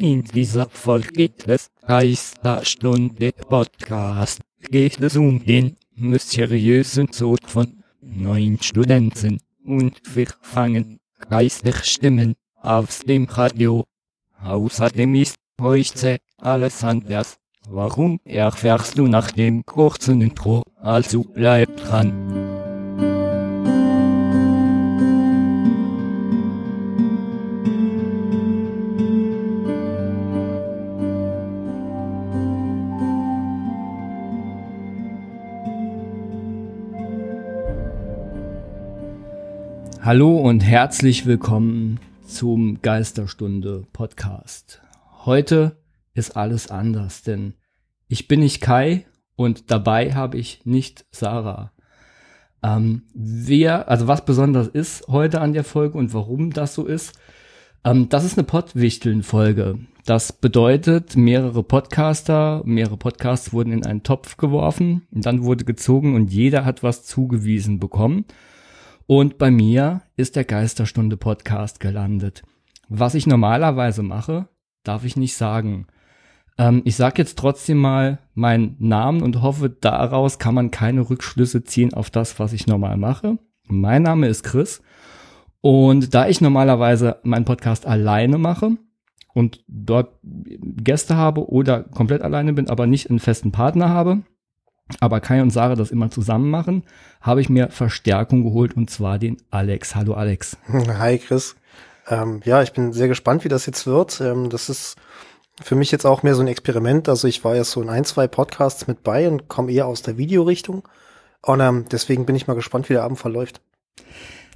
In dieser Folge des Geisterstunde Podcast geht es um den mysteriösen Tod von neun Studenten und wir fangen Geisterstimmen aus dem Radio. Außerdem ist heute alles anders. Warum erfährst du nach dem kurzen Intro? Also bleib dran. Hallo und herzlich willkommen zum Geisterstunde Podcast. Heute ist alles anders, denn ich bin nicht Kai und dabei habe ich nicht Sarah. Ähm, wer, also was besonders ist heute an der Folge und warum das so ist, ähm, das ist eine Pottwichteln-Folge. Das bedeutet, mehrere Podcaster, mehrere Podcasts wurden in einen Topf geworfen, und dann wurde gezogen und jeder hat was zugewiesen bekommen. Und bei mir ist der Geisterstunde Podcast gelandet. Was ich normalerweise mache, darf ich nicht sagen. Ähm, ich sage jetzt trotzdem mal meinen Namen und hoffe, daraus kann man keine Rückschlüsse ziehen auf das, was ich normal mache. Mein Name ist Chris und da ich normalerweise meinen Podcast alleine mache und dort Gäste habe oder komplett alleine bin, aber nicht einen festen Partner habe, aber Kai und Sarah das immer zusammen machen, habe ich mir Verstärkung geholt und zwar den Alex. Hallo Alex. Hi Chris. Ähm, ja, ich bin sehr gespannt, wie das jetzt wird. Ähm, das ist für mich jetzt auch mehr so ein Experiment. Also ich war ja so in ein, zwei Podcasts mit bei und komme eher aus der Videorichtung. Und ähm, deswegen bin ich mal gespannt, wie der Abend verläuft.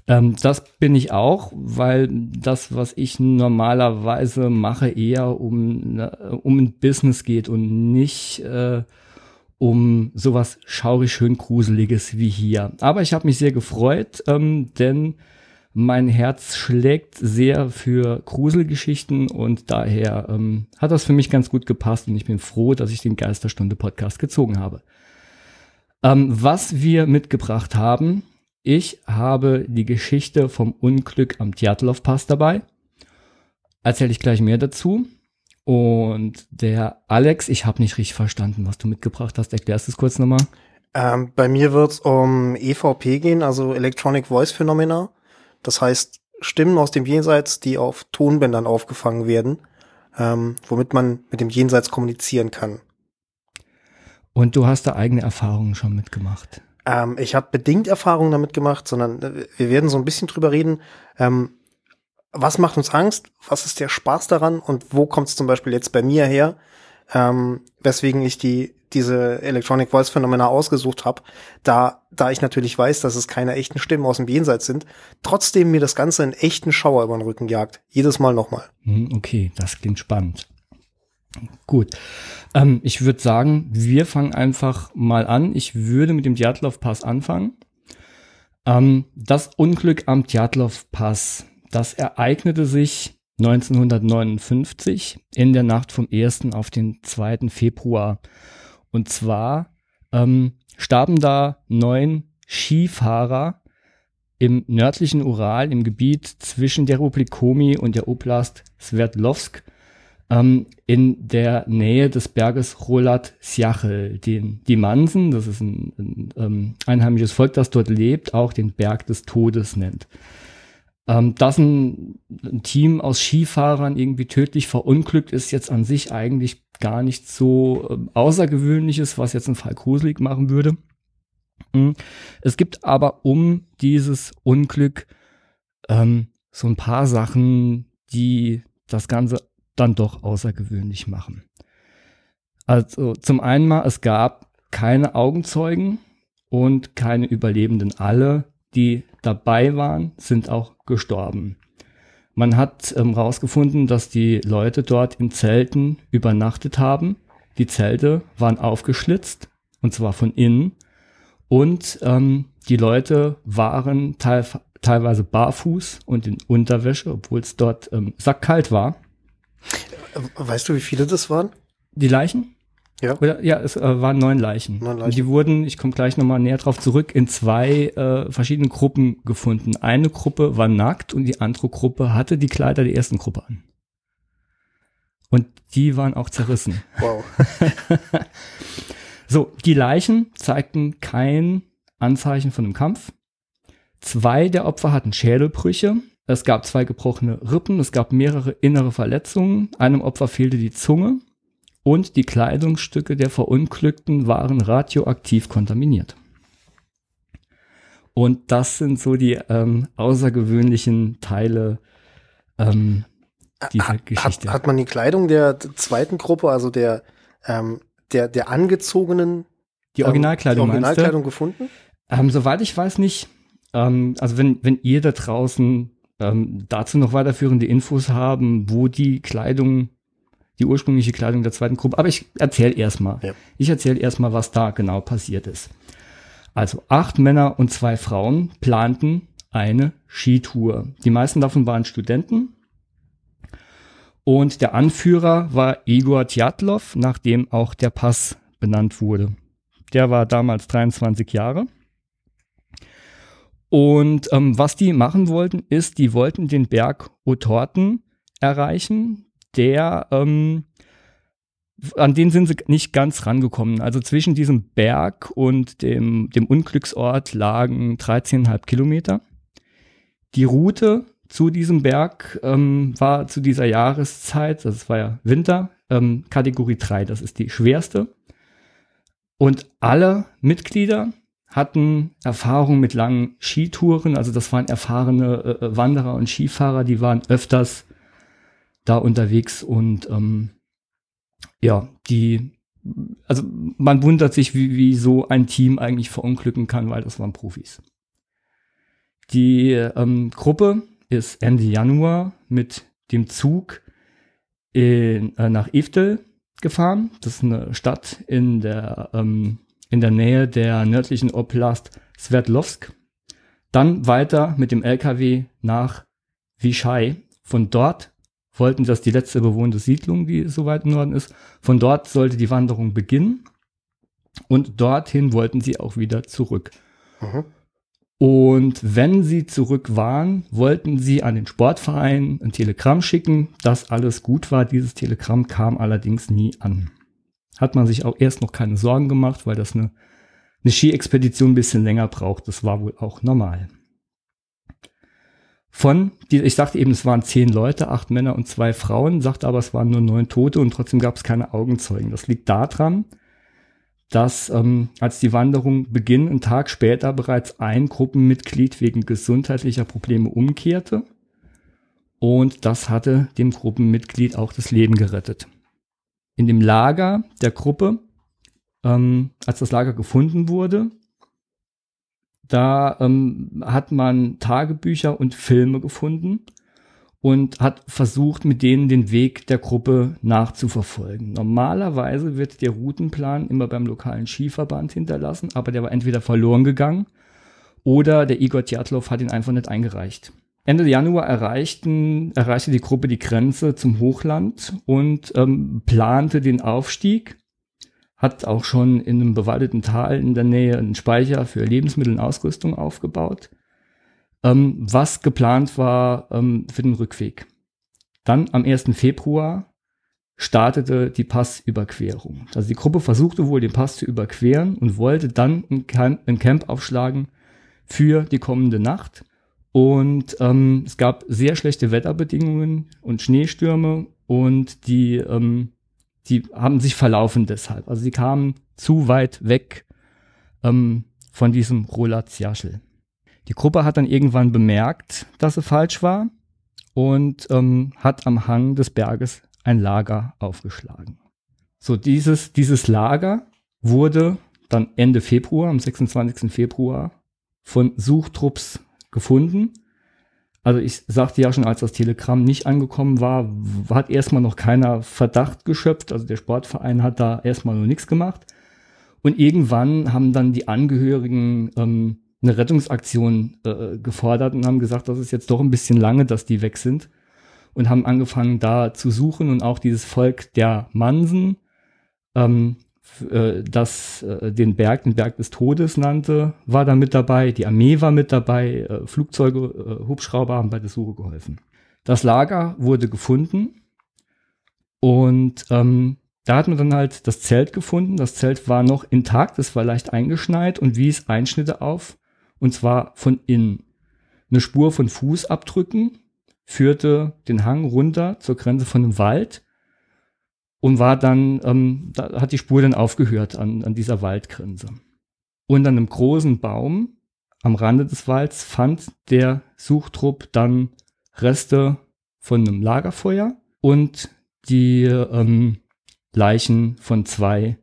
Ähm, das bin ich auch, weil das, was ich normalerweise mache, eher um, ne, um ein Business geht und nicht äh, um sowas schaurig schön gruseliges wie hier. Aber ich habe mich sehr gefreut, ähm, denn mein Herz schlägt sehr für Gruselgeschichten und daher ähm, hat das für mich ganz gut gepasst und ich bin froh, dass ich den Geisterstunde Podcast gezogen habe. Ähm, was wir mitgebracht haben, ich habe die Geschichte vom Unglück am Djatlov Pass dabei. Erzähle ich gleich mehr dazu. Und der Alex, ich habe nicht richtig verstanden, was du mitgebracht hast. Erklärst du es kurz nochmal? Ähm, bei mir wird es um EVP gehen, also Electronic Voice Phenomena. Das heißt Stimmen aus dem Jenseits, die auf Tonbändern aufgefangen werden, ähm, womit man mit dem Jenseits kommunizieren kann. Und du hast da eigene Erfahrungen schon mitgemacht? Ähm, ich habe bedingt Erfahrungen damit gemacht, sondern äh, wir werden so ein bisschen drüber reden. Ähm, was macht uns Angst? Was ist der Spaß daran? Und wo kommt es zum Beispiel jetzt bei mir her? Ähm, weswegen ich die diese Electronic Voice Phänomena ausgesucht habe, da da ich natürlich weiß, dass es keine echten Stimmen aus dem Jenseits sind, trotzdem mir das Ganze einen echten Schauer über den Rücken jagt. Jedes Mal nochmal. Hm, okay, das klingt spannend. Gut. Ähm, ich würde sagen, wir fangen einfach mal an. Ich würde mit dem Djatlov Pass anfangen. Ähm, das Unglück am Djatlov Pass das ereignete sich 1959 in der Nacht vom 1. auf den 2. Februar. Und zwar ähm, starben da neun Skifahrer im nördlichen Ural, im Gebiet zwischen der Republik Komi und der Oblast Sverdlovsk, ähm, in der Nähe des Berges Rolat Siachel, den die Mansen, das ist ein, ein ähm, einheimisches Volk, das dort lebt, auch den Berg des Todes nennt. Ähm, dass ein, ein, Team aus Skifahrern irgendwie tödlich verunglückt ist, jetzt an sich eigentlich gar nicht so äh, außergewöhnliches, was jetzt einen Fall gruselig machen würde. Mhm. Es gibt aber um dieses Unglück ähm, so ein paar Sachen, die das Ganze dann doch außergewöhnlich machen. Also zum einen mal, es gab keine Augenzeugen und keine Überlebenden. Alle, die dabei waren, sind auch gestorben. Man hat ähm, rausgefunden, dass die Leute dort in Zelten übernachtet haben. Die Zelte waren aufgeschlitzt, und zwar von innen. Und ähm, die Leute waren teil teilweise barfuß und in Unterwäsche, obwohl es dort ähm, sackkalt war. Weißt du, wie viele das waren? Die Leichen? Ja. Oder, ja, es äh, waren neun Leichen. Neun Leichen. Die wurden, ich komme gleich nochmal näher drauf zurück, in zwei äh, verschiedenen Gruppen gefunden. Eine Gruppe war nackt und die andere Gruppe hatte die Kleider der ersten Gruppe an. Und die waren auch zerrissen. Wow. So, die Leichen zeigten kein Anzeichen von einem Kampf. Zwei der Opfer hatten Schädelbrüche. Es gab zwei gebrochene Rippen. Es gab mehrere innere Verletzungen. Einem Opfer fehlte die Zunge. Und die Kleidungsstücke der Verunglückten waren radioaktiv kontaminiert. Und das sind so die ähm, außergewöhnlichen Teile ähm, dieser hat, Geschichte. Hat, hat man die Kleidung der zweiten Gruppe, also der, ähm, der, der angezogenen die Originalkleidung, ähm, die Originalkleidung gefunden? Ähm, soweit ich weiß nicht. Ähm, also wenn, wenn ihr da draußen dazu noch weiterführende Infos haben, wo die Kleidung, die ursprüngliche Kleidung der zweiten Gruppe, aber ich erzähle erstmal. Ja. Ich erzähle erstmal, was da genau passiert ist. Also acht Männer und zwei Frauen planten eine Skitour. Die meisten davon waren Studenten. Und der Anführer war Igor Tjatlov, nach dem auch der Pass benannt wurde. Der war damals 23 Jahre. Und ähm, was die machen wollten, ist, die wollten den Berg Otorten erreichen, der ähm, an den sind sie nicht ganz rangekommen. Also zwischen diesem Berg und dem, dem Unglücksort lagen 13,5 Kilometer. Die Route zu diesem Berg ähm, war zu dieser Jahreszeit, das war ja Winter, ähm, Kategorie 3, das ist die schwerste. Und alle Mitglieder hatten Erfahrung mit langen Skitouren, also das waren erfahrene äh, Wanderer und Skifahrer, die waren öfters da unterwegs und ähm, ja, die, also man wundert sich, wie, wie so ein Team eigentlich verunglücken kann, weil das waren Profis. Die ähm, Gruppe ist Ende Januar mit dem Zug in, äh, nach Iftel gefahren. Das ist eine Stadt in der, ähm, in der Nähe der nördlichen Oblast Sverdlovsk. Dann weiter mit dem LKW nach Vichai. Von dort wollten das die letzte bewohnte Siedlung, die so weit im Norden ist. Von dort sollte die Wanderung beginnen. Und dorthin wollten sie auch wieder zurück. Mhm. Und wenn sie zurück waren, wollten sie an den Sportverein ein Telegramm schicken, dass alles gut war. Dieses Telegramm kam allerdings nie an. Hat man sich auch erst noch keine Sorgen gemacht, weil das eine, eine Ski-Expedition ein bisschen länger braucht. Das war wohl auch normal. Von, die, ich sagte eben, es waren zehn Leute, acht Männer und zwei Frauen, sagte aber, es waren nur neun Tote und trotzdem gab es keine Augenzeugen. Das liegt daran, dass ähm, als die Wanderung beginnt, einen Tag später bereits ein Gruppenmitglied wegen gesundheitlicher Probleme umkehrte. Und das hatte dem Gruppenmitglied auch das Leben gerettet. In dem Lager der Gruppe, ähm, als das Lager gefunden wurde, da ähm, hat man Tagebücher und Filme gefunden und hat versucht, mit denen den Weg der Gruppe nachzuverfolgen. Normalerweise wird der Routenplan immer beim lokalen Skiverband hinterlassen, aber der war entweder verloren gegangen oder der Igor Tjatlov hat ihn einfach nicht eingereicht. Ende Januar erreichten, erreichte die Gruppe die Grenze zum Hochland und ähm, plante den Aufstieg, hat auch schon in einem bewaldeten Tal in der Nähe einen Speicher für Lebensmittel und Ausrüstung aufgebaut ähm, was geplant war ähm, für den Rückweg. Dann am 1. Februar startete die Passüberquerung. Also die Gruppe versuchte wohl den Pass zu überqueren und wollte dann ein Camp, ein Camp aufschlagen für die kommende Nacht. Und ähm, es gab sehr schlechte Wetterbedingungen und Schneestürme und die, ähm, die haben sich verlaufen deshalb. Also sie kamen zu weit weg ähm, von diesem Rolatziaschel. Die Gruppe hat dann irgendwann bemerkt, dass sie falsch war und ähm, hat am Hang des Berges ein Lager aufgeschlagen. So, dieses, dieses Lager wurde dann Ende Februar, am 26. Februar, von Suchtrupps gefunden. Also ich sagte ja schon, als das Telegramm nicht angekommen war, hat erstmal noch keiner Verdacht geschöpft. Also der Sportverein hat da erstmal noch nichts gemacht. Und irgendwann haben dann die Angehörigen ähm, eine Rettungsaktion äh, gefordert und haben gesagt, das ist jetzt doch ein bisschen lange, dass die weg sind. Und haben angefangen da zu suchen und auch dieses Volk der Mansen, ähm, äh, das äh, den Berg, den Berg des Todes nannte, war da mit dabei. Die Armee war mit dabei. Äh, Flugzeuge, Hubschrauber haben bei der Suche geholfen. Das Lager wurde gefunden und Und ähm, da hat man dann halt das Zelt gefunden. Das Zelt war noch intakt, es war leicht eingeschneit und wies Einschnitte auf. Und zwar von innen. Eine Spur von Fußabdrücken führte den Hang runter zur Grenze von einem Wald und war dann, ähm, da hat die Spur dann aufgehört an, an dieser Waldgrenze. Und an einem großen Baum am Rande des Walds fand der Suchtrupp dann Reste von einem Lagerfeuer und die ähm, Leichen von zwei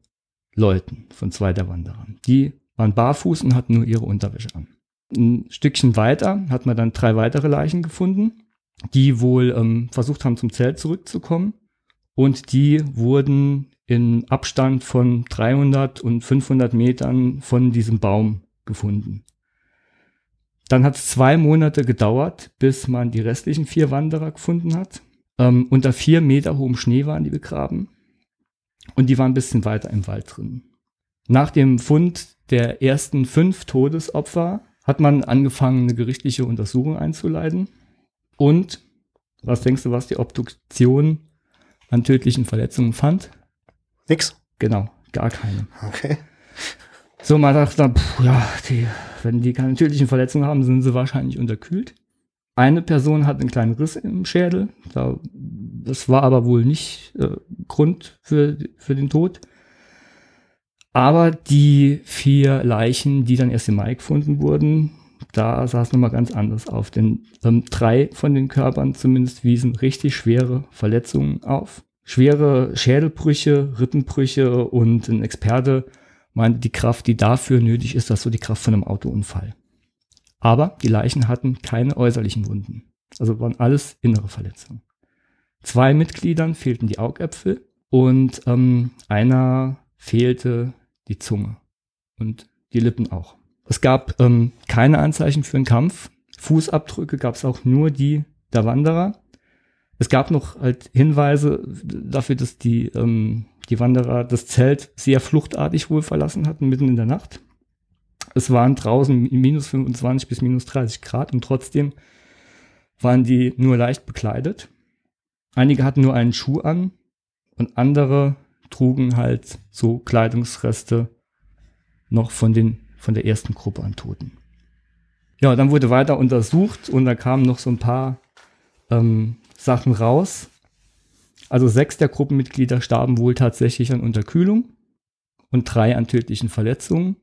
Leuten, von zwei der Wanderer. Die waren barfuß und hatten nur ihre Unterwäsche an. Ein Stückchen weiter hat man dann drei weitere Leichen gefunden, die wohl ähm, versucht haben, zum Zelt zurückzukommen. Und die wurden in Abstand von 300 und 500 Metern von diesem Baum gefunden. Dann hat es zwei Monate gedauert, bis man die restlichen vier Wanderer gefunden hat. Ähm, unter vier Meter hohem Schnee waren die begraben. Und die waren ein bisschen weiter im Wald drin. Nach dem Fund der ersten fünf Todesopfer hat man angefangen, eine gerichtliche Untersuchung einzuleiten. Und was denkst du, was die Obduktion an tödlichen Verletzungen fand? Nix. Genau, gar keine. Okay. So, man dachte, pff, ja, die, wenn die keine tödlichen Verletzungen haben, sind sie wahrscheinlich unterkühlt. Eine Person hat einen kleinen Riss im Schädel. Da, das war aber wohl nicht äh, Grund für, für den Tod. Aber die vier Leichen, die dann erst im Mai gefunden wurden, da sah es nochmal ganz anders auf. Denn ähm, drei von den Körpern zumindest wiesen richtig schwere Verletzungen auf. Schwere Schädelbrüche, Rippenbrüche und ein Experte meinte, die Kraft, die dafür nötig ist, das so die Kraft von einem Autounfall. Aber die Leichen hatten keine äußerlichen Wunden. Also waren alles innere Verletzungen. Zwei Mitgliedern fehlten die Augäpfel und ähm, einer fehlte die Zunge und die Lippen auch. Es gab ähm, keine Anzeichen für einen Kampf. Fußabdrücke gab es auch nur die der Wanderer. Es gab noch halt Hinweise dafür, dass die, ähm, die Wanderer das Zelt sehr fluchtartig wohl verlassen hatten, mitten in der Nacht. Es waren draußen minus 25 bis minus 30 Grad und trotzdem waren die nur leicht bekleidet. Einige hatten nur einen Schuh an und andere trugen halt so Kleidungsreste noch von den, von der ersten Gruppe an Toten. Ja, dann wurde weiter untersucht und da kamen noch so ein paar ähm, Sachen raus. Also sechs der Gruppenmitglieder starben wohl tatsächlich an Unterkühlung und drei an tödlichen Verletzungen.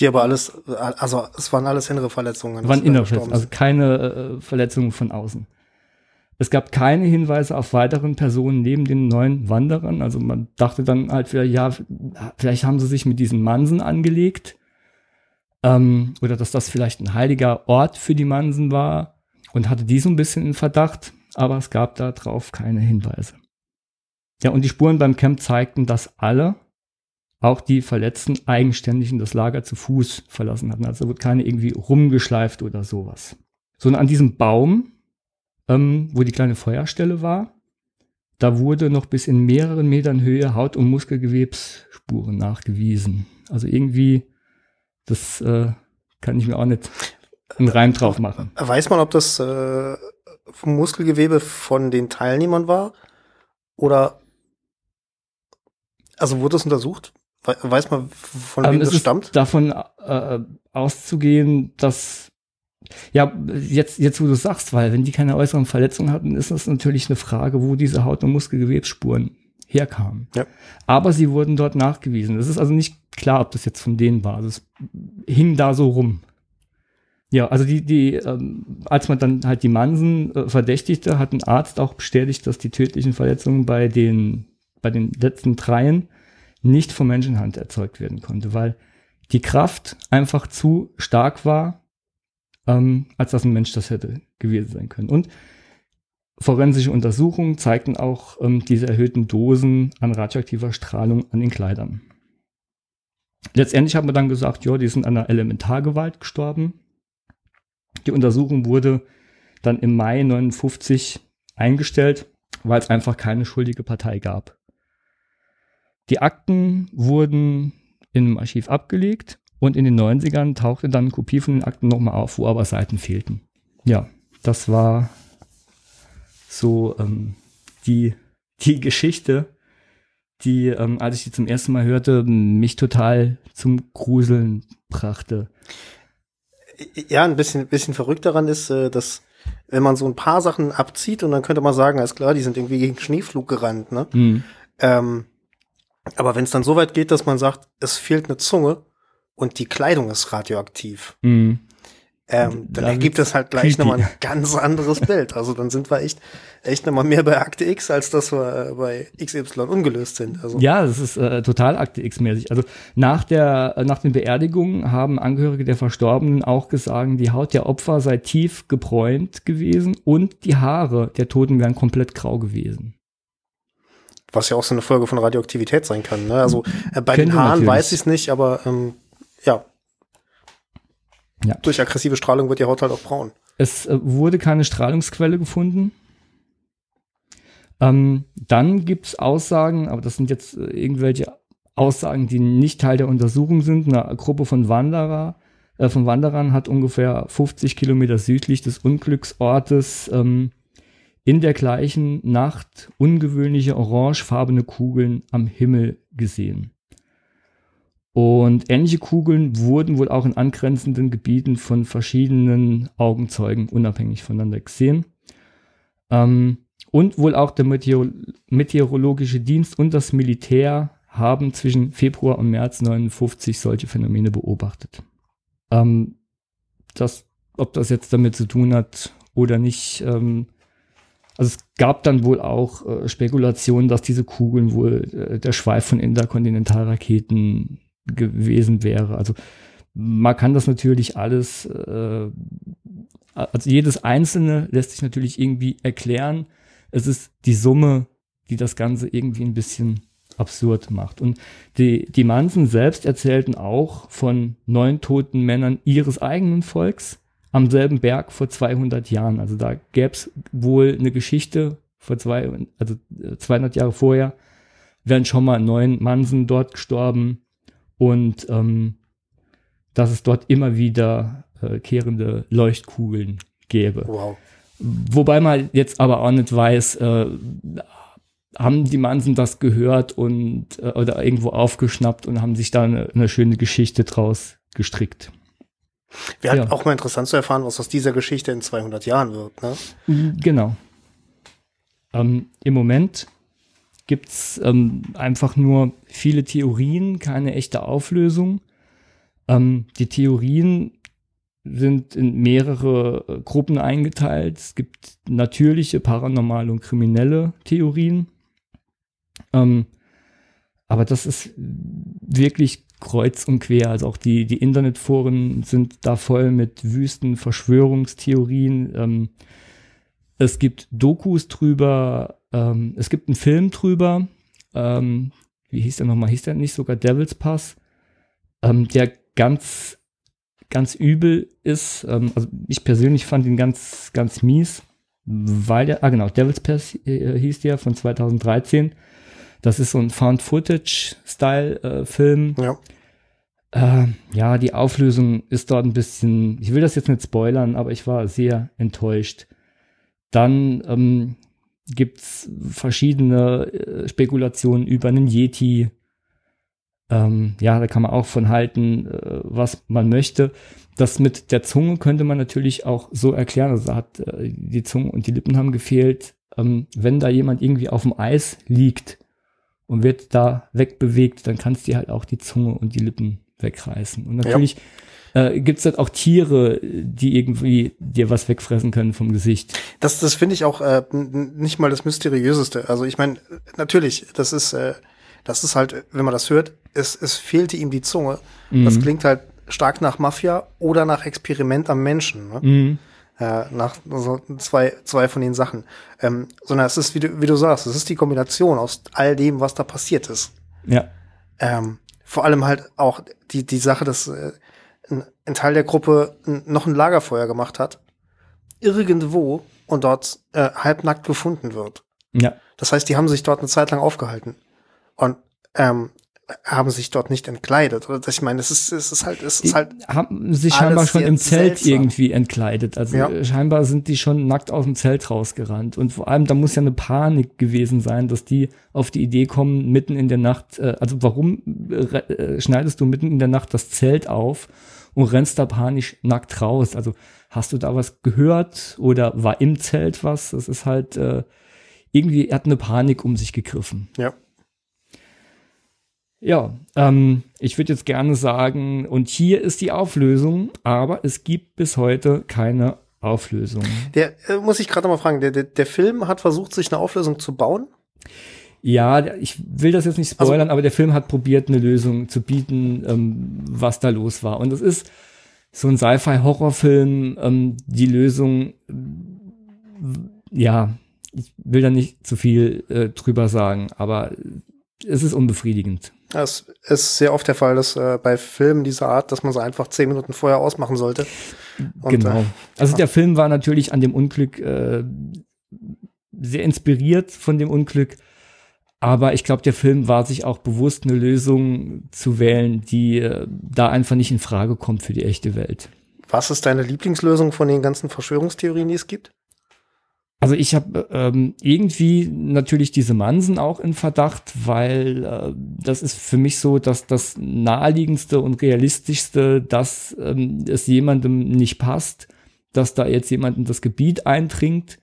Die aber alles, also es waren alles innere Verletzungen. Waren innere Verletzungen, also keine äh, Verletzungen von außen. Es gab keine Hinweise auf weiteren Personen neben den neuen Wanderern. Also man dachte dann halt vielleicht, ja, vielleicht haben sie sich mit diesen Mansen angelegt. Ähm, oder dass das vielleicht ein heiliger Ort für die Mansen war und hatte die so ein bisschen in Verdacht. Aber es gab darauf keine Hinweise. Ja, und die Spuren beim Camp zeigten, dass alle auch die Verletzten eigenständig in das Lager zu Fuß verlassen hatten. Also wird keine irgendwie rumgeschleift oder sowas. Sondern an diesem Baum, ähm, wo die kleine Feuerstelle war, da wurde noch bis in mehreren Metern Höhe Haut- und Muskelgewebsspuren nachgewiesen. Also irgendwie, das äh, kann ich mir auch nicht einen Reim drauf machen. Weiß man, ob das äh, Muskelgewebe von den Teilnehmern war? Oder also wurde das untersucht? Weiß man, von wem ähm, das stammt? davon äh, auszugehen, dass ja, jetzt, jetzt wo du sagst, weil wenn die keine äußeren Verletzungen hatten, ist das natürlich eine Frage, wo diese Haut- und Muskelgewebsspuren herkamen. Ja. Aber sie wurden dort nachgewiesen. Es ist also nicht klar, ob das jetzt von denen war. Das hing da so rum. Ja, also die, die, ähm, als man dann halt die Mansen äh, verdächtigte, hat ein Arzt auch bestätigt, dass die tödlichen Verletzungen bei den, bei den letzten dreien nicht von Menschenhand erzeugt werden konnte, weil die Kraft einfach zu stark war, ähm, als dass ein Mensch das hätte gewesen sein können. Und forensische Untersuchungen zeigten auch ähm, diese erhöhten Dosen an radioaktiver Strahlung an den Kleidern. Letztendlich hat man dann gesagt, ja, die sind an einer Elementargewalt gestorben. Die Untersuchung wurde dann im Mai 59 eingestellt, weil es einfach keine schuldige Partei gab. Die Akten wurden in einem Archiv abgelegt und in den 90ern tauchte dann eine Kopie von den Akten nochmal auf, wo aber Seiten fehlten. Ja, das war so ähm, die, die Geschichte die, ähm, als ich die zum ersten Mal hörte, mich total zum Gruseln brachte. Ja, ein bisschen, bisschen verrückt daran ist, äh, dass wenn man so ein paar Sachen abzieht und dann könnte man sagen, alles klar, die sind irgendwie gegen Schneeflug gerannt, ne? Mhm. Ähm, aber wenn es dann so weit geht, dass man sagt, es fehlt eine Zunge und die Kleidung ist radioaktiv, Mhm. Ähm, dann Da ergibt es halt gleich creepy. nochmal ein ganz anderes Bild. Also dann sind wir echt, echt nochmal mehr bei Akte X, als dass wir äh, bei XY ungelöst sind. Also Ja, das ist äh, total Akte X-mäßig. Also nach der, äh, nach den Beerdigungen haben Angehörige der Verstorbenen auch gesagt, die Haut der Opfer sei tief gebräunt gewesen und die Haare der Toten wären komplett grau gewesen. was ja auch so eine Folge von Radioaktivität sein kann. Ne? Also äh, bei den Könnte Haaren natürlich. weiß ich es nicht, aber ähm, ja. Ja. Durch aggressive Strahlung wird die Haut halt auch braun. Es äh, wurde keine Strahlungsquelle gefunden. Ähm, dann gibt es Aussagen, aber das sind jetzt äh, irgendwelche Aussagen, die nicht Teil der Untersuchung sind. Eine Gruppe von Wanderer, äh, von Wanderern hat ungefähr 50 Kilometer südlich des Unglücksortes ähm, in der gleichen Nacht ungewöhnliche orangefarbene Kugeln am Himmel gesehen. Und ähnliche Kugeln wurden wohl auch in angrenzenden Gebieten von verschiedenen Augenzeugen unabhängig voneinander gesehen. Ähm, und wohl auch der Meteor Meteorologische Dienst und das Militär haben zwischen Februar und März 59 solche Phänomene beobachtet. Ähm, das, ob das jetzt damit zu tun hat oder nicht, ähm, also es gab dann wohl auch äh, Spekulationen, dass diese Kugeln wohl äh, der Schweif von Interkontinentalraketen gewesen wäre. Also man kann das natürlich alles, äh, also jedes Einzelne lässt sich natürlich irgendwie erklären. Es ist die Summe, die das Ganze irgendwie ein bisschen absurd macht. Und die, die Mansen selbst erzählten auch von neun toten Männern ihres eigenen Volks am selben Berg vor 200 Jahren. Also da gäbe es wohl eine Geschichte vor zwei, also äh, 200 Jahre vorher, wären schon mal neun Mansen dort gestorben und ähm, dass es dort immer wieder äh, kehrende Leuchtkugeln gäbe. Wow. Wobei man jetzt aber auch nicht weiß, äh, haben die Mansen das gehört und äh, oder irgendwo aufgeschnappt und haben sich da eine, eine schöne Geschichte draus gestrickt. Wäre Ja. halt auch mal interessant zu erfahren, was aus dieser Geschichte in 200 Jahren wird. Ne? Genau. Ähm, Im Moment gibt es ähm, einfach nur viele Theorien, keine echte Auflösung. Ähm, die Theorien sind in mehrere äh, Gruppen eingeteilt. Es gibt natürliche, paranormale und kriminelle Theorien. Ähm, aber das ist wirklich kreuz und quer. Also auch die, die Internetforen sind da voll mit wüsten Verschwörungstheorien. Ähm, es gibt Dokus drüber, ähm, es gibt einen Film drüber. Ähm, wie hieß der nochmal? Hieß der nicht sogar Devil's Pass? Ähm, der ganz, ganz übel ist. Ähm, also ich persönlich fand ihn ganz, ganz mies, weil der, ah genau, Devil's Pass äh, hieß der von 2013. Das ist so ein Found-Footage-Style-Film. Ja. Äh, ja, die Auflösung ist dort ein bisschen, ich will das jetzt nicht spoilern, aber ich war sehr enttäuscht. Dann ähm, gibt es verschiedene äh, Spekulationen über einen Yeti. Ähm, ja, da kann man auch von halten, äh, was man möchte. Das mit der Zunge könnte man natürlich auch so erklären. Also hat äh, die Zunge und die Lippen haben gefehlt. Ähm, wenn da jemand irgendwie auf dem Eis liegt und wird da wegbewegt, dann kannst du halt auch die Zunge und die Lippen wegreißen. Und natürlich äh, gibt es halt auch Tiere, die irgendwie dir was wegfressen können vom Gesicht. Das, das finde ich auch äh, nicht mal das Mysteriöseste. Also ich meine, natürlich, das ist, äh, das ist halt, wenn man das hört, es, es fehlte ihm die Zunge. Das Mhm. klingt halt stark nach Mafia oder nach Experiment am Menschen. Ne? Mhm. äh, nach so zwei, zwei von den Sachen. Ähm, sondern es ist, wie du, wie du sagst, es ist die Kombination aus all dem, was da passiert ist. Ja. Ähm, vor allem halt auch die, die Sache, dass äh, ein, Teil der Gruppe noch ein Lagerfeuer gemacht hat, irgendwo und dort äh, halbnackt gefunden wird. Ja. Das heißt, die haben sich dort eine Zeit lang aufgehalten. Und ähm, haben sich dort nicht entkleidet. Oder ich meine, es ist, es ist halt, es ist halt. haben sich scheinbar schon im Zelt seltsam. irgendwie entkleidet. Also Ja. scheinbar sind die schon nackt aus dem Zelt rausgerannt. Und vor allem, da muss ja eine Panik gewesen sein, dass die auf die Idee kommen, mitten in der Nacht, äh, also warum äh, äh, schneidest du mitten in der Nacht das Zelt auf und rennst da panisch nackt raus? Also hast du da was gehört oder war im Zelt was? Das ist halt äh, irgendwie, er hat eine Panik um sich gegriffen. Ja. Ja, ähm, ich würde jetzt gerne sagen, und hier ist die Auflösung, aber es gibt bis heute keine Auflösung. Der, äh, muss ich gerade mal fragen, der, der, der Film hat versucht, sich eine Auflösung zu bauen. Ja, ich will das jetzt nicht spoilern, aber der Film hat probiert, eine Lösung zu bieten, ähm, was da los war. Und es ist so ein Sci-Fi-Horrorfilm, ähm, die Lösung, ja, ich will da nicht zu viel äh, drüber sagen, aber es ist unbefriedigend. Das ist sehr oft der Fall, dass äh, bei Filmen dieser Art, dass man sie einfach zehn Minuten vorher ausmachen sollte. Und, genau. Äh, also der Film war natürlich an dem Unglück äh, sehr inspiriert von dem Unglück, aber ich glaube, der Film war sich auch bewusst, eine Lösung zu wählen, die äh, da einfach nicht in Frage kommt für die echte Welt. was ist deine Lieblingslösung von den ganzen Verschwörungstheorien, die es gibt? Also ich habe ähm, irgendwie natürlich diese Mansen auch in Verdacht, weil äh, das ist für mich so, dass das naheliegendste und realistischste, dass ähm, es jemandem nicht passt, dass da jetzt jemand in das Gebiet eindringt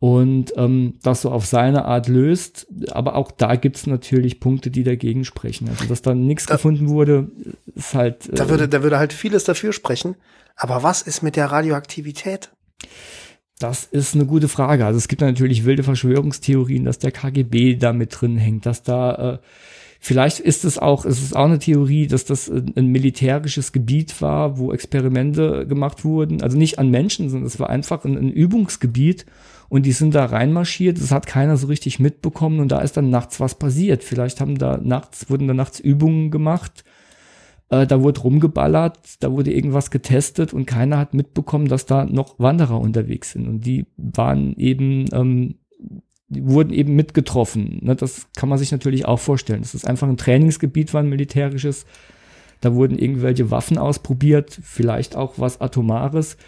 und ähm, das so auf seine Art löst. Aber auch da gibt's natürlich Punkte, die dagegen sprechen. Also dass da nichts Da- gefunden wurde, ist halt. Da äh, würde, da würde halt vieles dafür sprechen. Aber was ist mit der Radioaktivität? Das ist eine gute Frage. Also es gibt natürlich wilde Verschwörungstheorien, dass der KGB da mit drin hängt, dass da äh, vielleicht ist es auch, es ist auch eine Theorie, dass das ein, ein militärisches Gebiet war, wo Experimente gemacht wurden. Also nicht an Menschen, sondern es war einfach ein, ein Übungsgebiet und die sind da reinmarschiert. Das hat keiner so richtig mitbekommen und da ist dann nachts was passiert. Vielleicht haben da nachts wurden da nachts Übungen gemacht. Äh, da wurde rumgeballert, da wurde irgendwas getestet und keiner hat mitbekommen, dass da noch Wanderer unterwegs sind. Und die waren eben, ähm, die wurden eben mitgetroffen. Ne, das kann man sich natürlich auch vorstellen. Das ist einfach ein Trainingsgebiet, war ein militärisches. Da wurden irgendwelche Waffen ausprobiert, vielleicht auch was Atomares.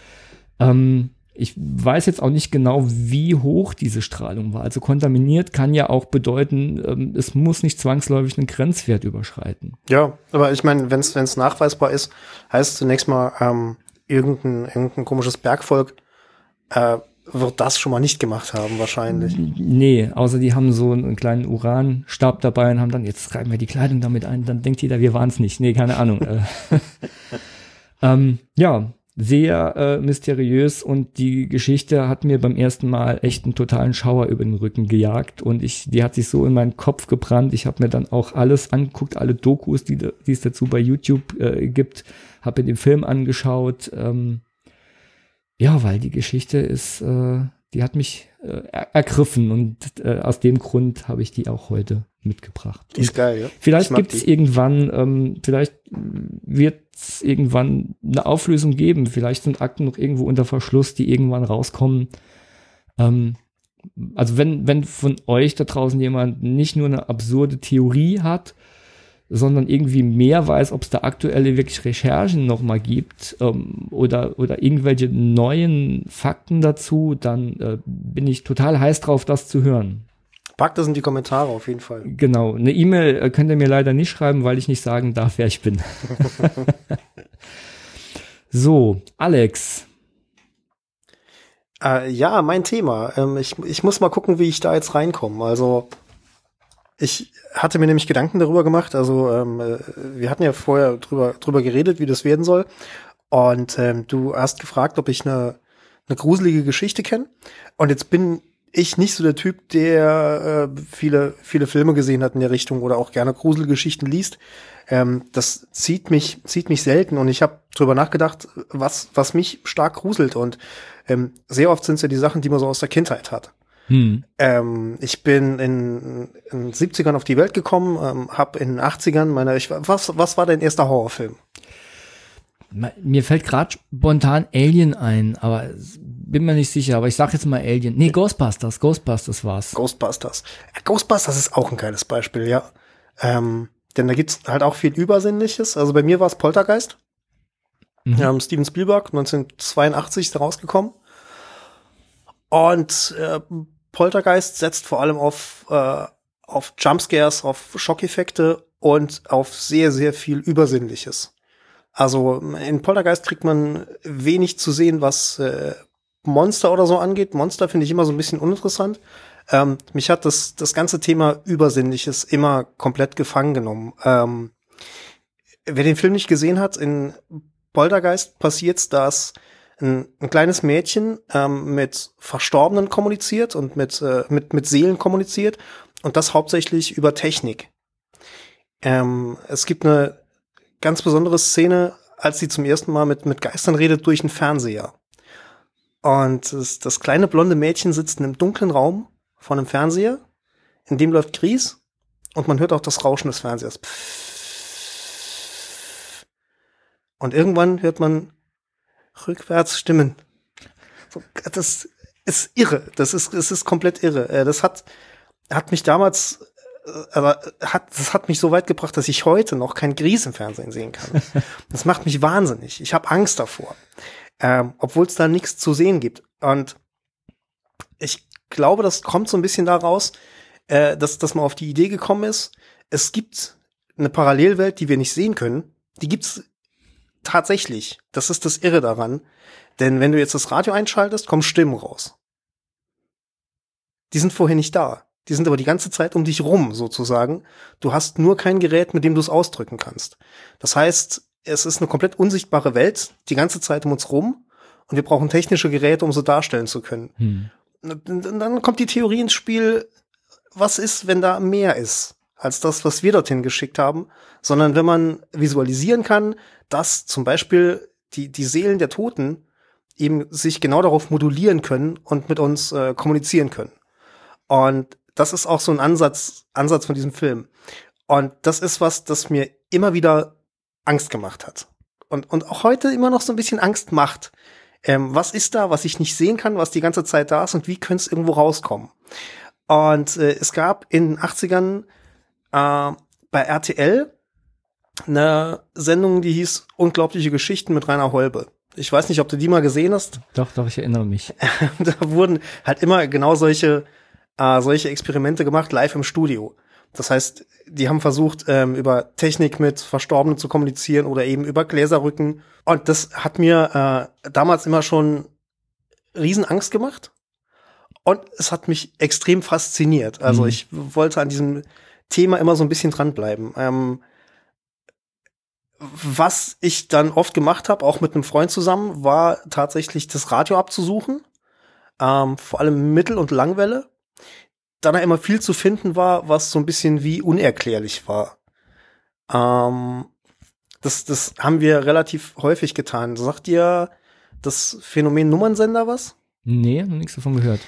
Ähm, ich weiß jetzt auch nicht genau, wie hoch diese Strahlung war. Also kontaminiert kann ja auch bedeuten, ähm, es muss nicht zwangsläufig einen Grenzwert überschreiten. Ja, aber ich meine, wenn es nachweisbar ist, heißt zunächst mal, ähm, irgendein, irgendein komisches Bergvolk äh, wird das schon mal nicht gemacht haben, wahrscheinlich. Nee, außer die haben so einen kleinen Uranstab dabei und haben dann, jetzt reiben wir die Kleidung damit ein, dann denkt jeder, wir waren es nicht. Nee, keine Ahnung. Äh, ähm, ja, sehr äh, mysteriös und die Geschichte hat mir beim ersten Mal echt einen totalen Schauer über den Rücken gejagt und ich, die hat sich so in meinen Kopf gebrannt. Ich habe mir dann auch alles angeguckt, alle Dokus, die, die es dazu bei YouTube äh, gibt, habe mir den Film angeschaut. Ähm, ja, weil die Geschichte ist, äh, die hat mich äh, er ergriffen und äh, aus dem Grund habe ich die auch heute mitgebracht. Ist geil, ja. Vielleicht gibt es irgendwann, ähm, vielleicht wird es irgendwann eine Auflösung geben. Vielleicht sind Akten noch irgendwo unter Verschluss, die irgendwann rauskommen. Ähm, also wenn, wenn von euch da draußen jemand nicht nur eine absurde Theorie hat, sondern irgendwie mehr weiß, ob es da aktuelle wirklich Recherchen nochmal gibt ähm, oder, oder irgendwelche neuen Fakten dazu, dann äh, bin ich total heiß drauf, das zu hören. Packt das in die Kommentare auf jeden Fall. Genau, eine E-Mail äh, könnt ihr mir leider nicht schreiben, weil ich nicht sagen darf, wer ich bin. so, Alex. Äh, ja, mein Thema. Ähm, ich, ich muss mal gucken, wie ich da jetzt reinkomme. Also ich hatte mir nämlich Gedanken darüber gemacht. Also ähm, äh, wir hatten ja vorher drüber, drüber geredet, wie das werden soll. Und ähm, du hast gefragt, ob ich eine, eine gruselige Geschichte kenne. Und jetzt bin ich nicht so der Typ, der äh, viele, viele Filme gesehen hat in der Richtung oder auch gerne Gruselgeschichten liest. Ähm, das zieht mich, zieht mich selten und ich habe drüber nachgedacht, was, was mich stark gruselt. Und ähm, sehr oft sind es ja die Sachen, die man so aus der Kindheit hat. Hm. Ähm, ich bin in, in den 70ern auf die Welt gekommen, ähm, habe in den 80ern meine, ich, was, was war dein erster Horrorfilm? Mir fällt gerade spontan Alien ein, aber bin mir nicht sicher, aber ich sag jetzt mal Alien. Nee, Ghostbusters, Ghostbusters war's. Ghostbusters. Äh, Ghostbusters ist auch ein geiles Beispiel, ja. Ähm, Denn da gibt's halt auch viel Übersinnliches. Also bei mir war es Poltergeist. Mhm. Ähm, Steven Spielberg, 1982 ist rausgekommen. Und äh, Poltergeist setzt vor allem auf, äh, auf Jumpscares, auf Schockeffekte und auf sehr, sehr viel Übersinnliches. Also in Poltergeist kriegt man wenig zu sehen, was äh, Monster oder so angeht. Monster finde ich immer so ein bisschen uninteressant. Ähm, mich hat das, das ganze Thema Übersinnliches immer komplett gefangen genommen. Ähm, wer den Film nicht gesehen hat, in Poltergeist passiert's, dass ein, ein kleines Mädchen ähm, mit Verstorbenen kommuniziert und mit, äh, mit, mit Seelen kommuniziert und das hauptsächlich über Technik. Ähm, es gibt eine ganz besondere Szene, als sie zum ersten Mal mit, mit Geistern redet durch einen Fernseher. Und das, das kleine blonde Mädchen sitzt in einem dunklen Raum vor einem Fernseher, in dem läuft Gries und man hört auch das Rauschen des Fernsehers. Und irgendwann hört man rückwärts Stimmen. Das ist irre. Das ist, das ist komplett irre. Äh, Das hat, hat mich damals, äh, aber hat, das hat mich so weit gebracht, dass ich heute noch kein Gries im Fernsehen sehen kann. Das macht mich wahnsinnig. Ich habe Angst davor. Ähm, obwohl es da nichts zu sehen gibt. Und ich glaube, das kommt so ein bisschen daraus, äh, dass, dass man auf die Idee gekommen ist, es gibt eine Parallelwelt, die wir nicht sehen können. Die gibt's tatsächlich. Das ist das Irre daran. Denn wenn du jetzt das Radio einschaltest, kommen Stimmen raus. Die sind vorher nicht da. Die sind aber die ganze Zeit um dich rum, sozusagen. Du hast nur kein Gerät, mit dem du es ausdrücken kannst. Das heißt, es ist eine komplett unsichtbare Welt, die ganze Zeit um uns rum. Und wir brauchen technische Geräte, um so darstellen zu können. Hm. Und dann kommt die Theorie ins Spiel, was ist, wenn da mehr ist als das, was wir dorthin geschickt haben, sondern wenn man visualisieren kann, dass zum Beispiel die, die Seelen der Toten eben sich genau darauf modulieren können und mit uns äh, kommunizieren können. Und das ist auch so ein Ansatz, Ansatz von diesem Film. Und das ist was, das mir immer wieder Angst gemacht hat. Und, und auch heute immer noch so ein bisschen Angst macht. Ähm, was ist da, was ich nicht sehen kann, was die ganze Zeit da ist und wie könnte es irgendwo rauskommen? Und äh, es gab in den 80ern äh, bei RTL eine Sendung, die hieß Unglaubliche Geschichten mit Rainer Holbe. Ich weiß nicht, ob du die mal gesehen hast. Doch, doch, ich erinnere mich. da wurden halt immer genau solche, äh, solche Experimente gemacht, live im Studio. Das heißt, die haben versucht, ähm, über Technik mit Verstorbenen zu kommunizieren oder eben über Gläserrücken. Und das hat mir äh, damals immer schon Riesenangst gemacht. Und es hat mich extrem fasziniert. Also Mhm. ich wollte an diesem Thema immer so ein bisschen dranbleiben. Ähm, was ich dann oft gemacht habe, auch mit einem Freund zusammen, war tatsächlich das Radio abzusuchen. Ähm, vor allem Mittel- und Langwelle. Da da immer viel zu finden war, was so ein bisschen wie unerklärlich war. Ähm, das, das haben wir relativ häufig getan. Sagt dir das Phänomen Nummernsender was? Nee, noch nichts davon gehört.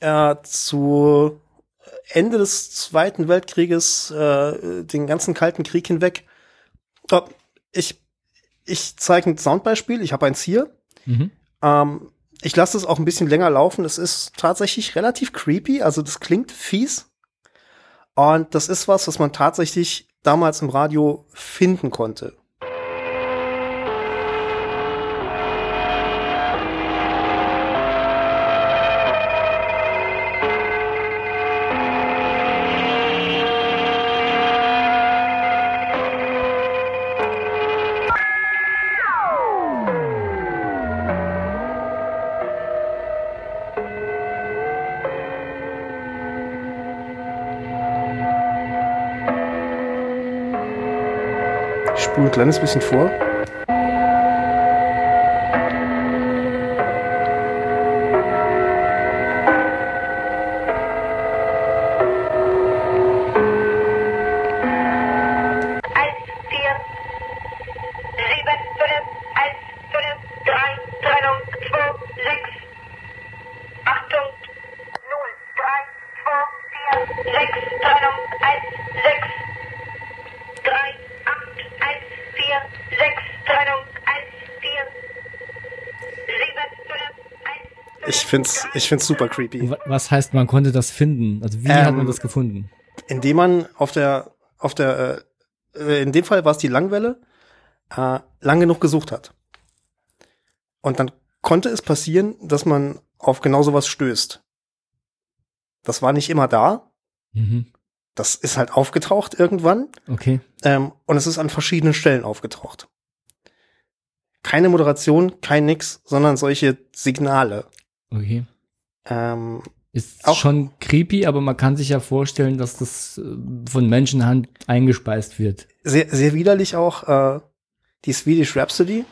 äh, zu Ende des Zweiten Weltkrieges, äh, den ganzen Kalten Krieg hinweg. Oh, ich ich zeige ein Soundbeispiel, ich habe eins hier. Mhm. Ähm, ich lasse es auch ein bisschen länger laufen. Es ist tatsächlich relativ creepy, also das klingt fies. Und das ist was, was man tatsächlich damals im Radio finden konnte. Ein kleines bisschen vor. Find's, ich find's super creepy. Wa- Was heißt, man konnte das finden? Also wie Ähm, hat man das gefunden? Indem man auf der, auf der äh, äh, in dem Fall war es die Langwelle, äh, lang genug gesucht hat. Und dann konnte es passieren, dass man auf genau sowas stößt. Das war nicht immer da. Mhm. Das ist halt aufgetaucht irgendwann. Okay. Ähm, und es ist an verschiedenen Stellen aufgetaucht. Keine Moderation, kein nix, sondern solche Signale. Okay. Ähm, Ist Auch- schon creepy, aber man kann sich ja vorstellen, dass das äh, von Menschenhand eingespeist wird. sehr, sehr widerlich auch äh, die Swedish Rhapsody.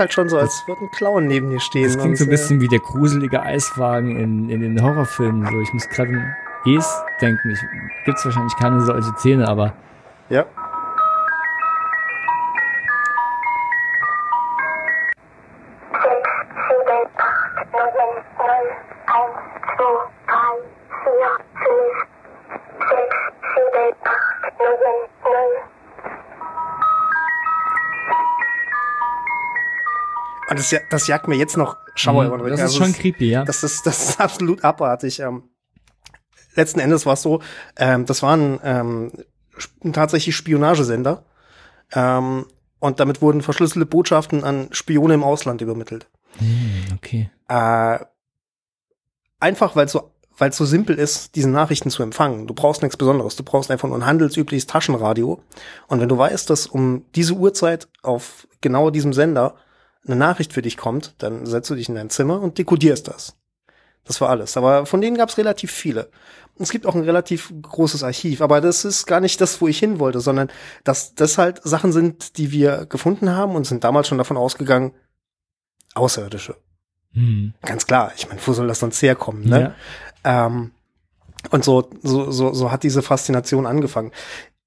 Halt schon so, als würde ein Clown neben dir stehen. Das klingt so ein bisschen wie der gruselige Eiswagen in, in den Horrorfilmen. So, ich muss gerade an Es denken. Ich, gibt's wahrscheinlich keine solche Szene, aber Ja. Das, das jagt mir jetzt noch Schauer über den Mhm, Rücken. das ist Also schon creepy, ja. Das ist, das ist absolut abartig. Ähm, letzten Endes war es so, ähm, das war ein, ähm, tatsächlich Spionagesender. Ähm, und damit wurden verschlüsselte Botschaften an Spione im Ausland übermittelt. Hm, okay. Äh, einfach, weil es so, weil es so simpel ist, diese Nachrichten zu empfangen. Du brauchst nichts Besonderes. Du brauchst einfach nur ein handelsübliches Taschenradio. Und wenn du weißt, dass um diese Uhrzeit auf genau diesem Sender eine Nachricht für dich kommt, dann setzt du dich in dein Zimmer und dekodierst das. Das war alles. Aber von denen gab es relativ viele. Und es gibt auch ein relativ großes Archiv. Aber das ist gar nicht das, wo ich hin wollte, sondern dass das halt Sachen sind, die wir gefunden haben und sind damals schon davon ausgegangen, Außerirdische. Hm. Ganz klar. Ich meine, wo soll das sonst herkommen? Ne? Ja. Ähm, und so, so, so, so hat diese Faszination angefangen.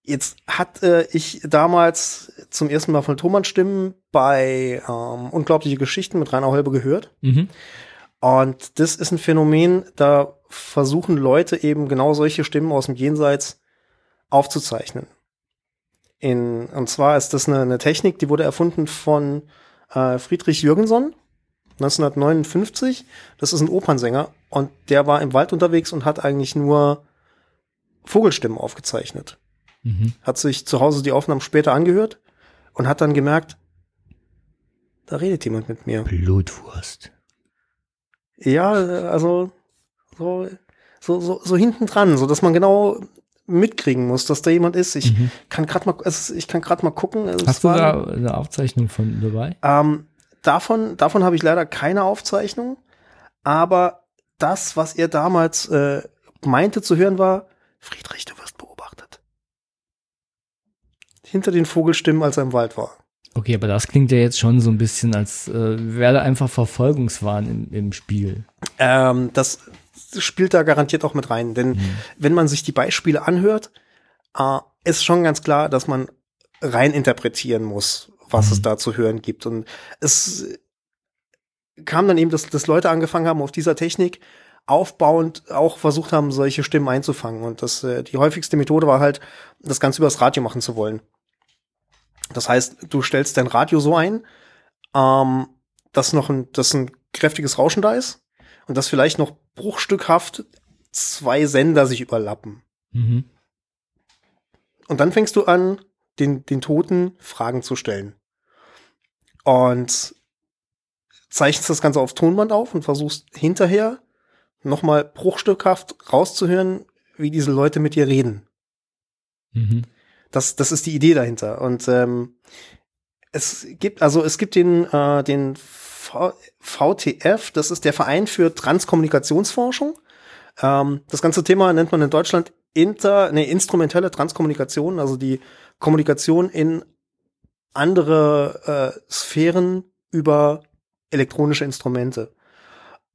Jetzt hatte ich damals zum ersten Mal von Thomann Stimmen bei ähm, Unglaubliche Geschichten mit Rainer Holbe gehört. Mhm. Und das ist ein Phänomen, da versuchen Leute eben genau solche Stimmen aus dem Jenseits aufzuzeichnen. In, und zwar ist das eine, eine Technik, die wurde erfunden von äh, Friedrich Jürgenson 1959. Das ist ein Opernsänger und der war im Wald unterwegs und hat eigentlich nur Vogelstimmen aufgezeichnet. Mhm. Hat sich zu Hause die Aufnahmen später angehört und hat dann gemerkt, da redet jemand mit mir. Blutwurst. Ja, also so, so, so, so hinten dran, so dass man genau mitkriegen muss, dass da jemand ist. Ich Mhm. kann gerade mal, also ich kann gerade mal gucken. Also Hast du war- da eine Aufzeichnung von dabei? Ähm, davon, davon habe ich leider keine Aufzeichnung, aber das, was er damals äh, meinte zu hören, war, Friedrich, du. Hinter den Vogelstimmen, als er im Wald war. Okay, aber das klingt ja jetzt schon so ein bisschen, als äh, wäre da einfach Verfolgungswahn im, im Spiel. Ähm, das spielt da garantiert auch mit rein, denn wenn man sich die Beispiele anhört, äh, ist schon ganz klar, dass man rein interpretieren muss, was Mhm. es da zu hören gibt. Und es kam dann eben, dass, dass Leute angefangen haben, auf dieser Technik aufbauend auch versucht haben, solche Stimmen einzufangen. Und das, äh, die häufigste Methode war halt, das Ganze übers Radio machen zu wollen. Das heißt, du stellst dein Radio so ein, ähm, dass noch ein, dass ein kräftiges Rauschen da ist und dass vielleicht noch bruchstückhaft zwei Sender sich überlappen. Mhm. Und dann fängst du an, den, den Toten Fragen zu stellen. Und zeichnest das Ganze auf Tonband auf und versuchst hinterher nochmal bruchstückhaft rauszuhören, wie diese Leute mit dir reden. Mhm. Das, das ist die Idee dahinter. Und ähm, es gibt, also es gibt den, äh, den v VTF, das ist der Verein für Transkommunikationsforschung. Ähm, das ganze Thema nennt man in Deutschland inter, nee, instrumentelle Transkommunikation, also die Kommunikation in andere äh, Sphären über elektronische Instrumente.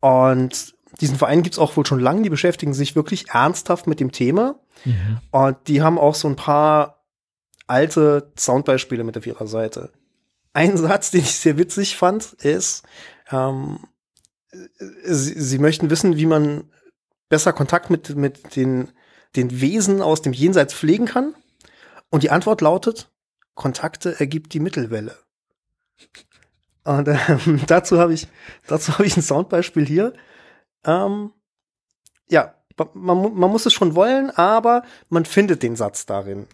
Und diesen Verein gibt's auch wohl schon lange, die beschäftigen sich wirklich ernsthaft mit dem Thema. Mhm. Und die haben auch so ein paar alte Soundbeispiele mit auf ihrer Seite. Ein Satz, den ich sehr witzig fand, ist, ähm, sie, sie möchten wissen, wie man besser Kontakt mit, mit den, den Wesen aus dem Jenseits pflegen kann. Und die Antwort lautet, Kontakte ergibt die Mittelwelle. Und ähm, dazu habe ich, dazu habe ich ein Soundbeispiel hier. Ähm, ja, man, man muss es schon wollen, aber man findet den Satz darin.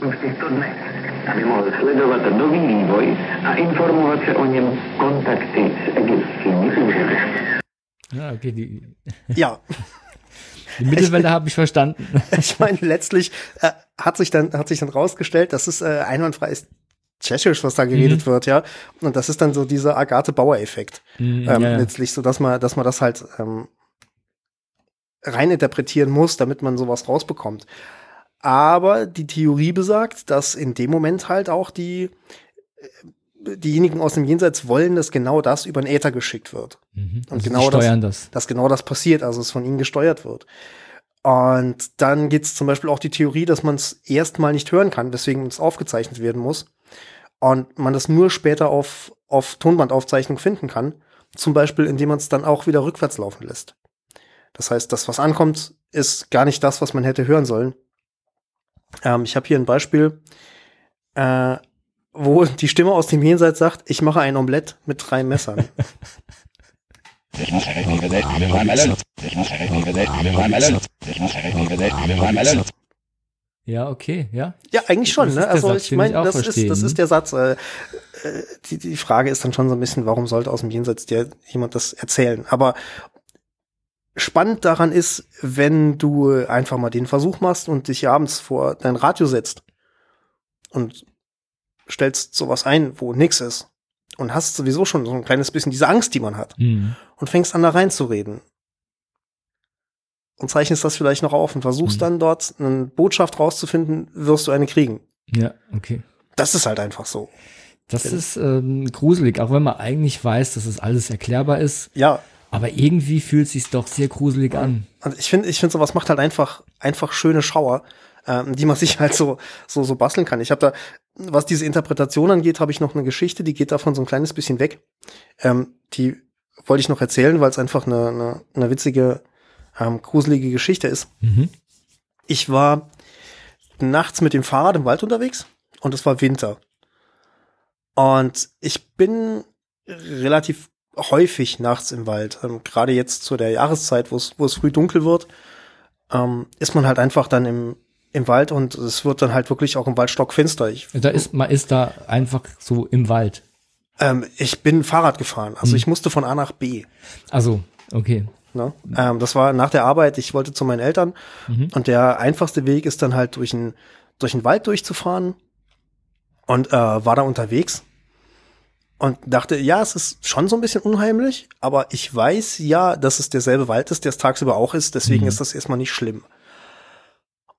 Těchto aby mohl sledovat nový vývoj a informovat se o něm kontakty s egyptskými úřady. Ja, okay, die, Ja, die Mittelwelle habe ich verstanden. ich meine, letztlich äh, hat sich dann hat sich dann rausgestellt, dass es äh, einwandfreies Tschechisch, was da geredet wird, ja. Und das ist dann so dieser Agathe Bauer-Effekt. Mhm, ähm, ja. letztlich, so dass man, dass man das halt ähm, reininterpretieren muss, damit man sowas rausbekommt. Aber die Theorie besagt, dass in dem Moment halt auch die äh, diejenigen aus dem Jenseits wollen, dass genau das über den Äther geschickt wird. Mhm. Und Also genau steuern das. Dass genau das passiert, also es von ihnen gesteuert wird. Und dann gibt's zum Beispiel auch die Theorie, dass man es erstmal nicht hören kann, weswegen es aufgezeichnet werden muss. Und man das nur später auf, auf Tonbandaufzeichnung finden kann. Zum Beispiel, indem man es dann auch wieder rückwärts laufen lässt. Das heißt, das, was ankommt, ist gar nicht das, was man hätte hören sollen. Ähm, ich habe hier ein Beispiel, äh, wo die Stimme aus dem Jenseits sagt, ich mache ein Omelett mit drei Messern. Ja, okay, ja. Ja, eigentlich schon, Das ne? Also Satz, ich meine, das ist, das ne? ist der Satz. Äh, äh, die, die Frage ist dann schon so ein bisschen, warum sollte aus dem Jenseits dir jemand das erzählen? Aber spannend daran ist, wenn du einfach mal den Versuch machst und dich abends vor dein Radio setzt und stellst sowas ein, wo nix ist und hast sowieso schon so ein kleines bisschen diese Angst, die man hat Mhm. und fängst an da reinzureden und zeichnest das vielleicht noch auf und versuchst Mhm. dann dort eine Botschaft rauszufinden, wirst du eine kriegen. Ja, okay. Das ist halt einfach so. Das ist ähm, gruselig, auch wenn man eigentlich weiß, dass es alles erklärbar ist. Ja, Aber irgendwie fühlt es sich doch sehr gruselig an. und ich finde, ich finde, sowas macht halt einfach, einfach schöne Schauer, ähm, die man sich halt so, so, so basteln kann. Ich habe da, was diese Interpretation angeht, habe ich noch eine Geschichte, die geht davon so ein kleines bisschen weg. Ähm, die wollte ich noch erzählen, weil es einfach eine, eine, eine witzige, ähm, gruselige Geschichte ist. Mhm. Ich war nachts mit dem Fahrrad im Wald unterwegs und es war Winter. Und ich bin relativ häufig nachts im Wald. Ähm, Gerade jetzt zu der Jahreszeit, wo es wo es früh dunkel wird, ähm, ist man halt einfach dann im, im Wald und es wird dann halt wirklich auch im Wald stockfinster. Ich, Da ist, man ist da einfach so im Wald. ähm, ich bin Fahrrad gefahren. Also ich musste von A nach B. Also, okay. Ne? Ähm, das war nach der Arbeit, ich wollte zu meinen Eltern Mhm. und der einfachste Weg ist dann halt durch einen durch den Wald durchzufahren und äh, war da unterwegs und dachte, ja, es ist schon so ein bisschen unheimlich, aber ich weiß ja, dass es derselbe Wald ist, der es tagsüber auch ist, deswegen Mhm. ist das erstmal nicht schlimm.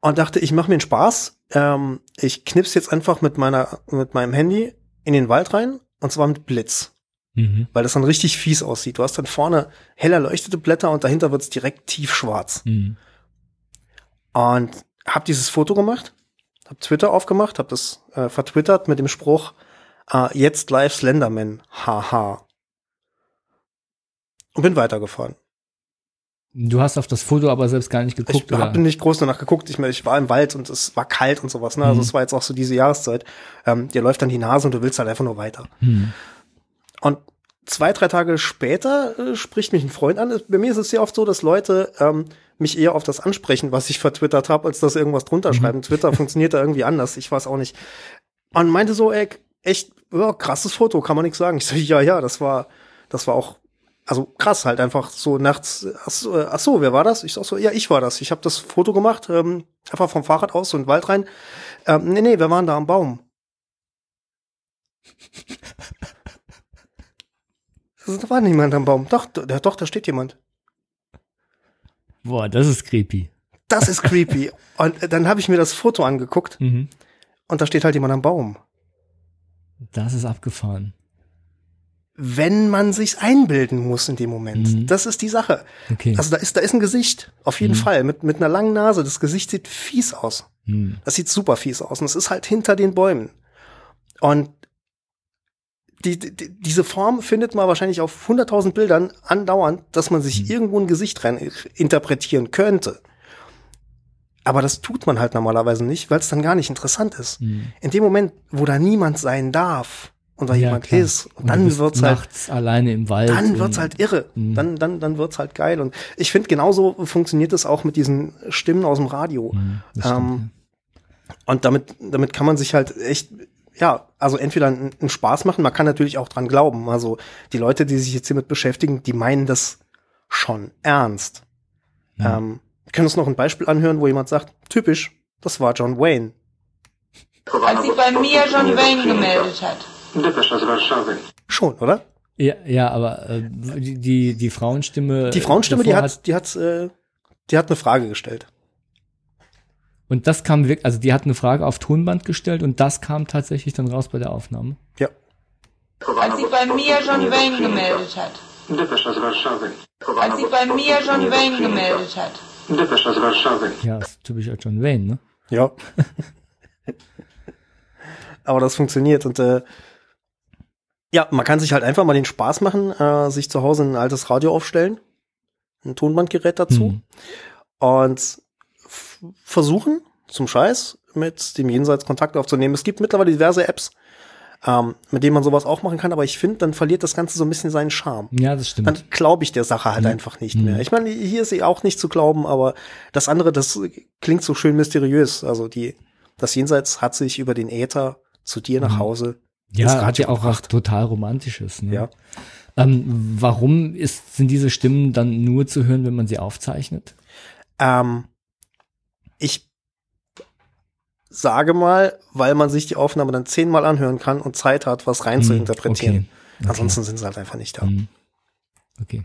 Und dachte, ich mache mir einen Spaß, ähm, ich knips jetzt einfach mit meiner mit meinem Handy in den Wald rein und zwar mit Blitz Mhm. weil das dann richtig fies aussieht. Du hast dann vorne hell erleuchtete Blätter und dahinter wird's direkt tiefschwarz. Mhm. Und hab dieses Foto gemacht, hab Twitter aufgemacht, hab das äh, vertwittert mit dem Spruch, äh, jetzt live Slenderman, haha. Und bin weitergefahren. Du hast auf das Foto aber selbst gar nicht geguckt, ich oder? hab nicht groß danach geguckt. Ich, mein, ich war im Wald und es war kalt und sowas. Ne? Also Mhm. es war jetzt auch so diese Jahreszeit. Ähm, dir läuft dann die Nase und du willst halt einfach nur weiter. Hm. Und zwei, drei Tage später äh, spricht mich ein Freund an. Bei mir ist es sehr oft so, dass Leute ähm, mich eher auf das ansprechen, was ich vertwittert habe, als dass irgendwas drunter schreiben. Twitter funktioniert da irgendwie anders. Ich weiß auch nicht. Und meinte so, ey, echt, ja, krasses Foto, kann man nichts sagen. Ich so, ja, ja, das war, das war auch, also krass halt einfach so nachts. Ach so, äh, ach so wer war das? Ich sag so, ja, ich war das. Ich habe das Foto gemacht, ähm, einfach vom Fahrrad aus so in den Wald rein. Ähm, nee, nee, wir waren da am Baum. Da war niemand am Baum. Doch, da, doch, da steht jemand. Boah, das ist creepy. Das ist creepy. Und äh, dann habe ich mir das Foto angeguckt Mhm. und da steht halt jemand am Baum. Das ist abgefahren. wenn man sich's einbilden muss in dem Moment. Mhm. Das ist die Sache. Okay. Also da ist, da ist ein Gesicht, auf jeden Mhm. Fall, mit, mit einer langen Nase. Das Gesicht sieht fies aus. Hm. Das sieht super fies aus. Und es ist halt hinter den Bäumen. Und die, die, diese Form findet man wahrscheinlich auf 100.000 Bildern andauernd, dass man sich Mhm. irgendwo ein Gesicht rein interpretieren könnte. Aber das tut man halt normalerweise nicht, weil es dann gar nicht interessant ist. Hm. In dem Moment, wo da niemand sein darf und da Ja, jemand klar. ist, und Und dann wird's halt alleine im Wald. dann wird's halt irre. Mhm. Dann, dann, dann wird's halt geil. Und ich finde, genauso funktioniert es auch mit diesen Stimmen aus dem Radio. Hm, stimmt, Ähm, Und damit, damit kann man sich halt echt, ja, also entweder einen, einen Spaß machen, man kann natürlich auch dran glauben. Also die Leute, die sich jetzt hiermit beschäftigen, die meinen das schon ernst. Ja. Ähm, wir können uns noch ein Beispiel anhören, wo jemand sagt, typisch, das war John Wayne. Als sich bei mir John Wayne gemeldet hat. Schon, oder? ja. ja, aber äh, die, die, die Frauenstimme. Die Frauenstimme, die hat, die hat, äh, die hat eine Frage gestellt. Und das kam wirklich, also die hat eine Frage auf Tonband gestellt und das kam tatsächlich dann raus bei der Aufnahme. Ja. Als sich bei mir John Wayne gemeldet hat. Als sich bei mir John Wayne gemeldet hat. Depesza z Warszawy. Ja, ist typischer John Wayne, ne? Ja. Aber das funktioniert und äh, ja, man kann sich halt einfach mal den Spaß machen, äh, sich zu Hause ein altes Radio aufstellen, ein Tonbandgerät dazu Hm. und versuchen zum Scheiß mit dem Jenseits Kontakt aufzunehmen. Es gibt mittlerweile diverse Apps, ähm, mit denen man sowas auch machen kann, aber ich finde, dann verliert das Ganze so ein bisschen seinen Charme. Ja, das Dann stimmt. glaube ich der Sache halt Mhm. einfach nicht Mhm. mehr. Ich meine, hier ist sie auch nicht zu glauben, aber das andere, das klingt so schön mysteriös. Also die, das Jenseits hat sich über den Äther zu dir nach Mhm. Hause Ja, hat ja auch was total Romantisches. Ne? Ja. Ähm, warum ist, sind diese Stimmen dann nur zu hören, wenn man sie aufzeichnet? Ähm, ich sage mal, weil man sich die Aufnahme dann zehnmal anhören kann und Zeit hat, was rein zu Hm, interpretieren. okay. Okay. Ansonsten sind sie halt einfach nicht da. Hm. Okay.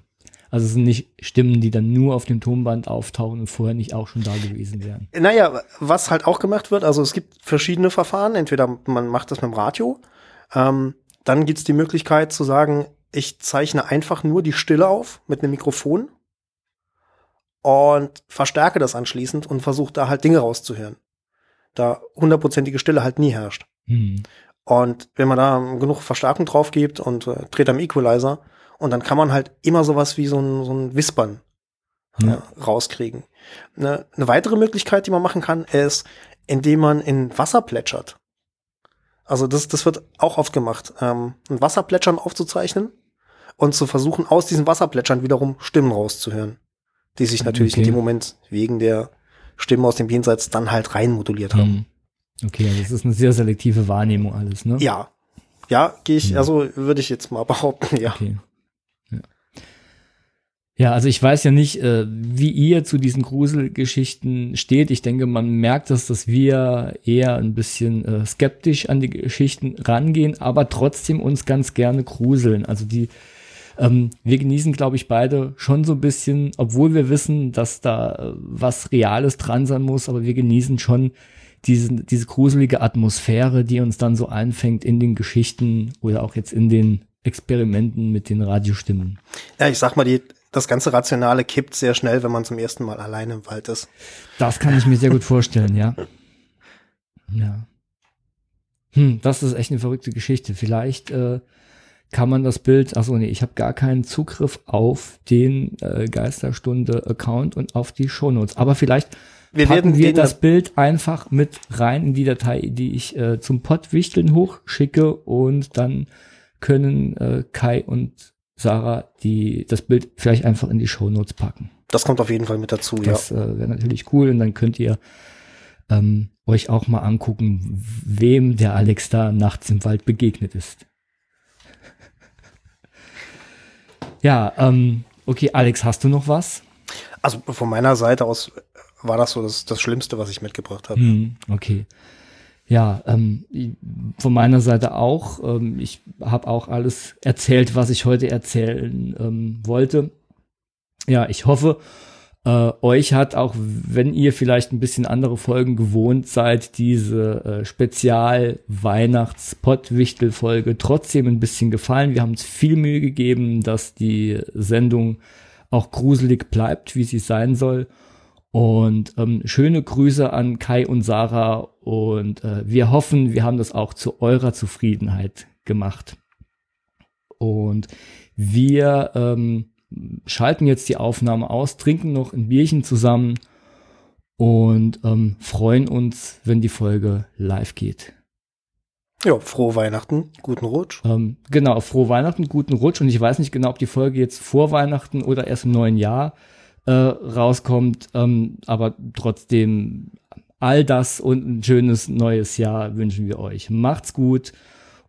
Also es sind nicht Stimmen, die dann nur auf dem Tonband auftauchen und vorher nicht auch schon da gewesen wären. Naja, was halt auch gemacht wird, also es gibt verschiedene Verfahren. Entweder man macht das mit dem Radio, ähm, dann gibt's die Möglichkeit zu sagen, ich zeichne einfach nur die Stille auf mit einem Mikrofon und verstärke das anschließend und versuche da halt Dinge rauszuhören. Da hundertprozentige Stille halt nie herrscht. Hm. Und wenn man da genug Verstärkung drauf gibt und äh, dreht am Equalizer, und dann kann man halt immer sowas wie so ein, so ein Wispern Ja. äh, rauskriegen. Eine, eine weitere Möglichkeit, die man machen kann, ist, indem man in Wasser plätschert. Also das, das wird auch oft gemacht, ähm, ein Wasserplätschern aufzuzeichnen und zu versuchen, aus diesem Wasserplätschern wiederum Stimmen rauszuhören, die sich natürlich Okay. in dem Moment wegen der Stimmen aus dem Jenseits dann halt rein moduliert haben. Hm. Okay, also das ist eine sehr selektive Wahrnehmung alles, ne? Ja. Ja, gehe ich, Hm. also würde ich jetzt mal behaupten, ja. Okay. Ja. ja, also ich weiß ja nicht, äh, wie ihr zu diesen Gruselgeschichten steht. Ich denke, man merkt das, dass wir eher ein bisschen äh, skeptisch an die Geschichten rangehen, aber trotzdem uns ganz gerne gruseln. Also die, ähm, wir genießen, glaube ich, beide schon so ein bisschen, obwohl wir wissen, dass da äh, was Reales dran sein muss, aber wir genießen schon diesen, diese gruselige Atmosphäre, die uns dann so einfängt in den Geschichten oder auch jetzt in den Experimenten mit den Radiostimmen. Ja, ich sag mal, die, das ganze Rationale kippt sehr schnell, wenn man zum ersten Mal alleine im Wald ist. Das kann ich mir sehr gut vorstellen, ja. Ja. Hm, das ist echt eine verrückte Geschichte. Vielleicht äh, kann man das Bild, achso, nee, ich habe gar keinen Zugriff auf den äh, Geisterstunde-Account und auf die Shownotes. Aber vielleicht Wir packen werden wir das Bild einfach mit rein in die Datei, die ich äh, zum Pottwichteln hochschicke und dann können äh, Kai und Sarah die, das Bild vielleicht einfach in die Shownotes packen. Das kommt auf jeden Fall mit dazu, ja. Das äh, wäre natürlich cool und dann könnt ihr ähm, euch auch mal angucken, wem der Alex da nachts im Wald begegnet ist. Ja, ähm, okay, Alex, hast du noch was? Also von meiner Seite aus war das so das, das Schlimmste, was ich mitgebracht habe. Hm, okay. Ja, ähm, von meiner Seite auch. Ähm, ich habe auch alles erzählt, was ich heute erzählen ähm, wollte. Ja, ich hoffe, Äh, euch hat, auch wenn ihr vielleicht ein bisschen andere Folgen gewohnt seid, diese äh, Spezial-Weihnachts-Pottwichtel-Folge trotzdem ein bisschen gefallen. Wir haben uns viel Mühe gegeben, dass die Sendung auch gruselig bleibt, wie sie sein soll. Und ähm, schöne Grüße an Kai und Sarah und äh, wir hoffen, wir haben das auch zu eurer Zufriedenheit gemacht. Und wir ähm, schalten jetzt die Aufnahme aus, trinken noch ein Bierchen zusammen und ähm, freuen uns, wenn die Folge live geht. Ja, frohe Weihnachten, guten Rutsch. Ähm, genau, frohe Weihnachten, guten Rutsch. Und ich weiß nicht genau, ob die Folge jetzt vor Weihnachten oder erst im neuen Jahr äh, rauskommt. Ähm, aber trotzdem all das und ein schönes neues Jahr wünschen wir euch. Macht's gut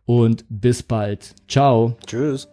und bis bald. Ciao. Tschüss.